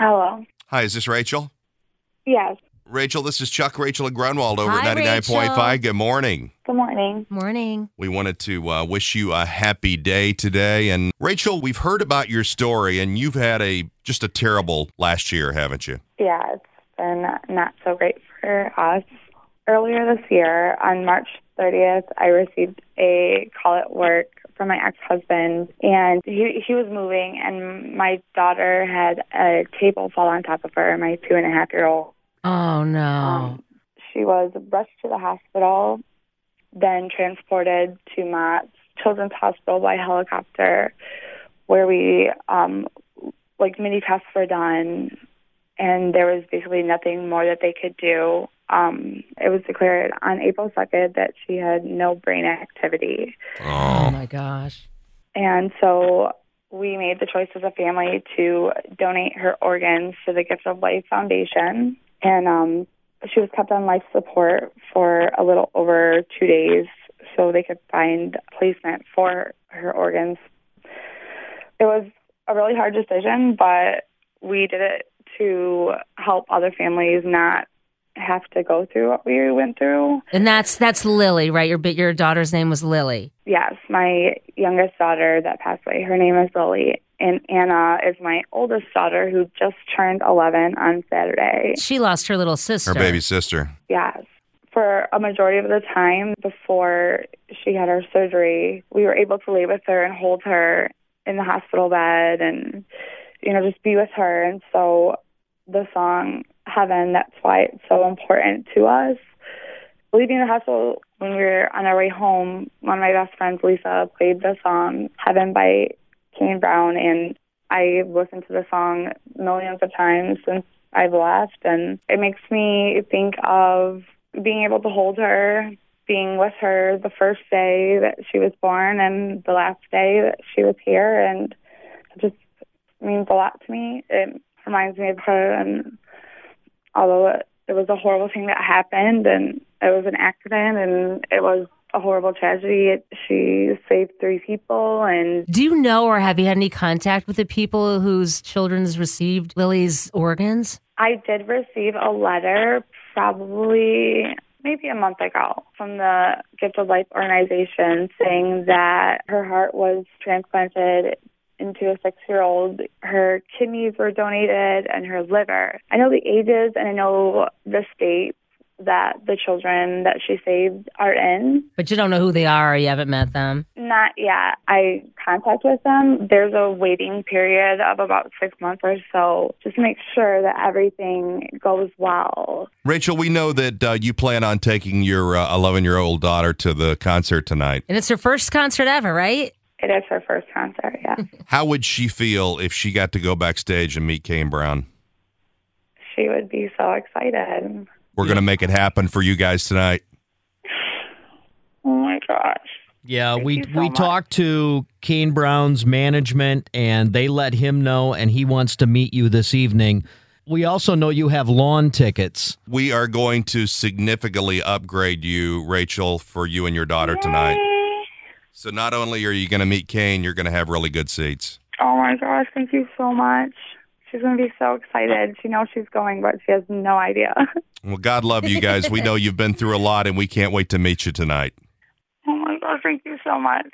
Hello. Hi, is this Rachel? Yes. Rachel, this is Chuck, Rachel, and Grunwald over Hi, at 99.5. Rachel. Good morning. Good morning. Morning. We wanted to uh, wish you a happy day today. And Rachel, we've heard about your story, and you've had a just a terrible last year, haven't you? Yeah, it's been not so great for us. Earlier this year, on March 30th, I received a call at work from my ex-husband, and he he was moving, and my daughter had a table fall on top of her. My two and a half year old. Oh no. Um, she was rushed to the hospital, then transported to Mott's Children's Hospital by helicopter, where we um, like many tests were done, and there was basically nothing more that they could do. Um, it was declared on April 2nd that she had no brain activity. oh my gosh. And so we made the choice as a family to donate her organs to the Gift of Life Foundation. And um, she was kept on life support for a little over two days so they could find placement for her organs. It was a really hard decision, but we did it to help other families not have to go through what we went through. And that's that's Lily, right? Your bi- your daughter's name was Lily. Yes, my youngest daughter that passed away, her name is Lily. And Anna is my oldest daughter who just turned 11 on Saturday. She lost her little sister. Her baby sister. Yes. For a majority of the time before she had her surgery, we were able to lay with her and hold her in the hospital bed and, you know, just be with her. And so the song Heaven, that's why it's so important to us. Leaving the hospital when we were on our way home, one of my best friends, Lisa, played the song Heaven by Kane Brown, and I've listened to the song millions of times since I've left, and it makes me think of being able to hold her, being with her the first day that she was born and the last day that she was here, and it just means a lot to me. It reminds me of her, and although it, it was a horrible thing that happened, and it was an accident, and it was a horrible tragedy. It, she saved three people, and Do you know or have you had any contact with the people whose children's received Lily's organs? I did receive a letter probably maybe a month ago from the Gift of Life organization saying that her heart was transplanted into a six year old. Her kidneys were donated and her liver. I know the ages and I know the states that the children that she saved are in. But you don't know who they are or you haven't met them. Not yet. I contact with them. There's a waiting period of about six months or so just to make sure that everything goes well. Rachel, we know that uh, you plan on taking your 11 year old daughter to the concert tonight. And it's her first concert ever, right? It is her first concert, yeah. How would she feel if she got to go backstage and meet Kane Brown? she would be so excited. We're going to make it happen for you guys tonight. Oh my gosh. Yeah, Thank we so we much. talked to Kane Brown's management and they let him know and he wants to meet you this evening. We also know you have lawn tickets. We are going to significantly upgrade you, Rachel, for you and your daughter tonight. So not only are you going to meet Kane, you're going to have really good seats. Oh my gosh, thank you so much. She's going to be so excited. She knows she's going, but she has no idea. Well, God love you guys. We know you've been through a lot, and we can't wait to meet you tonight. oh my gosh, thank you so much.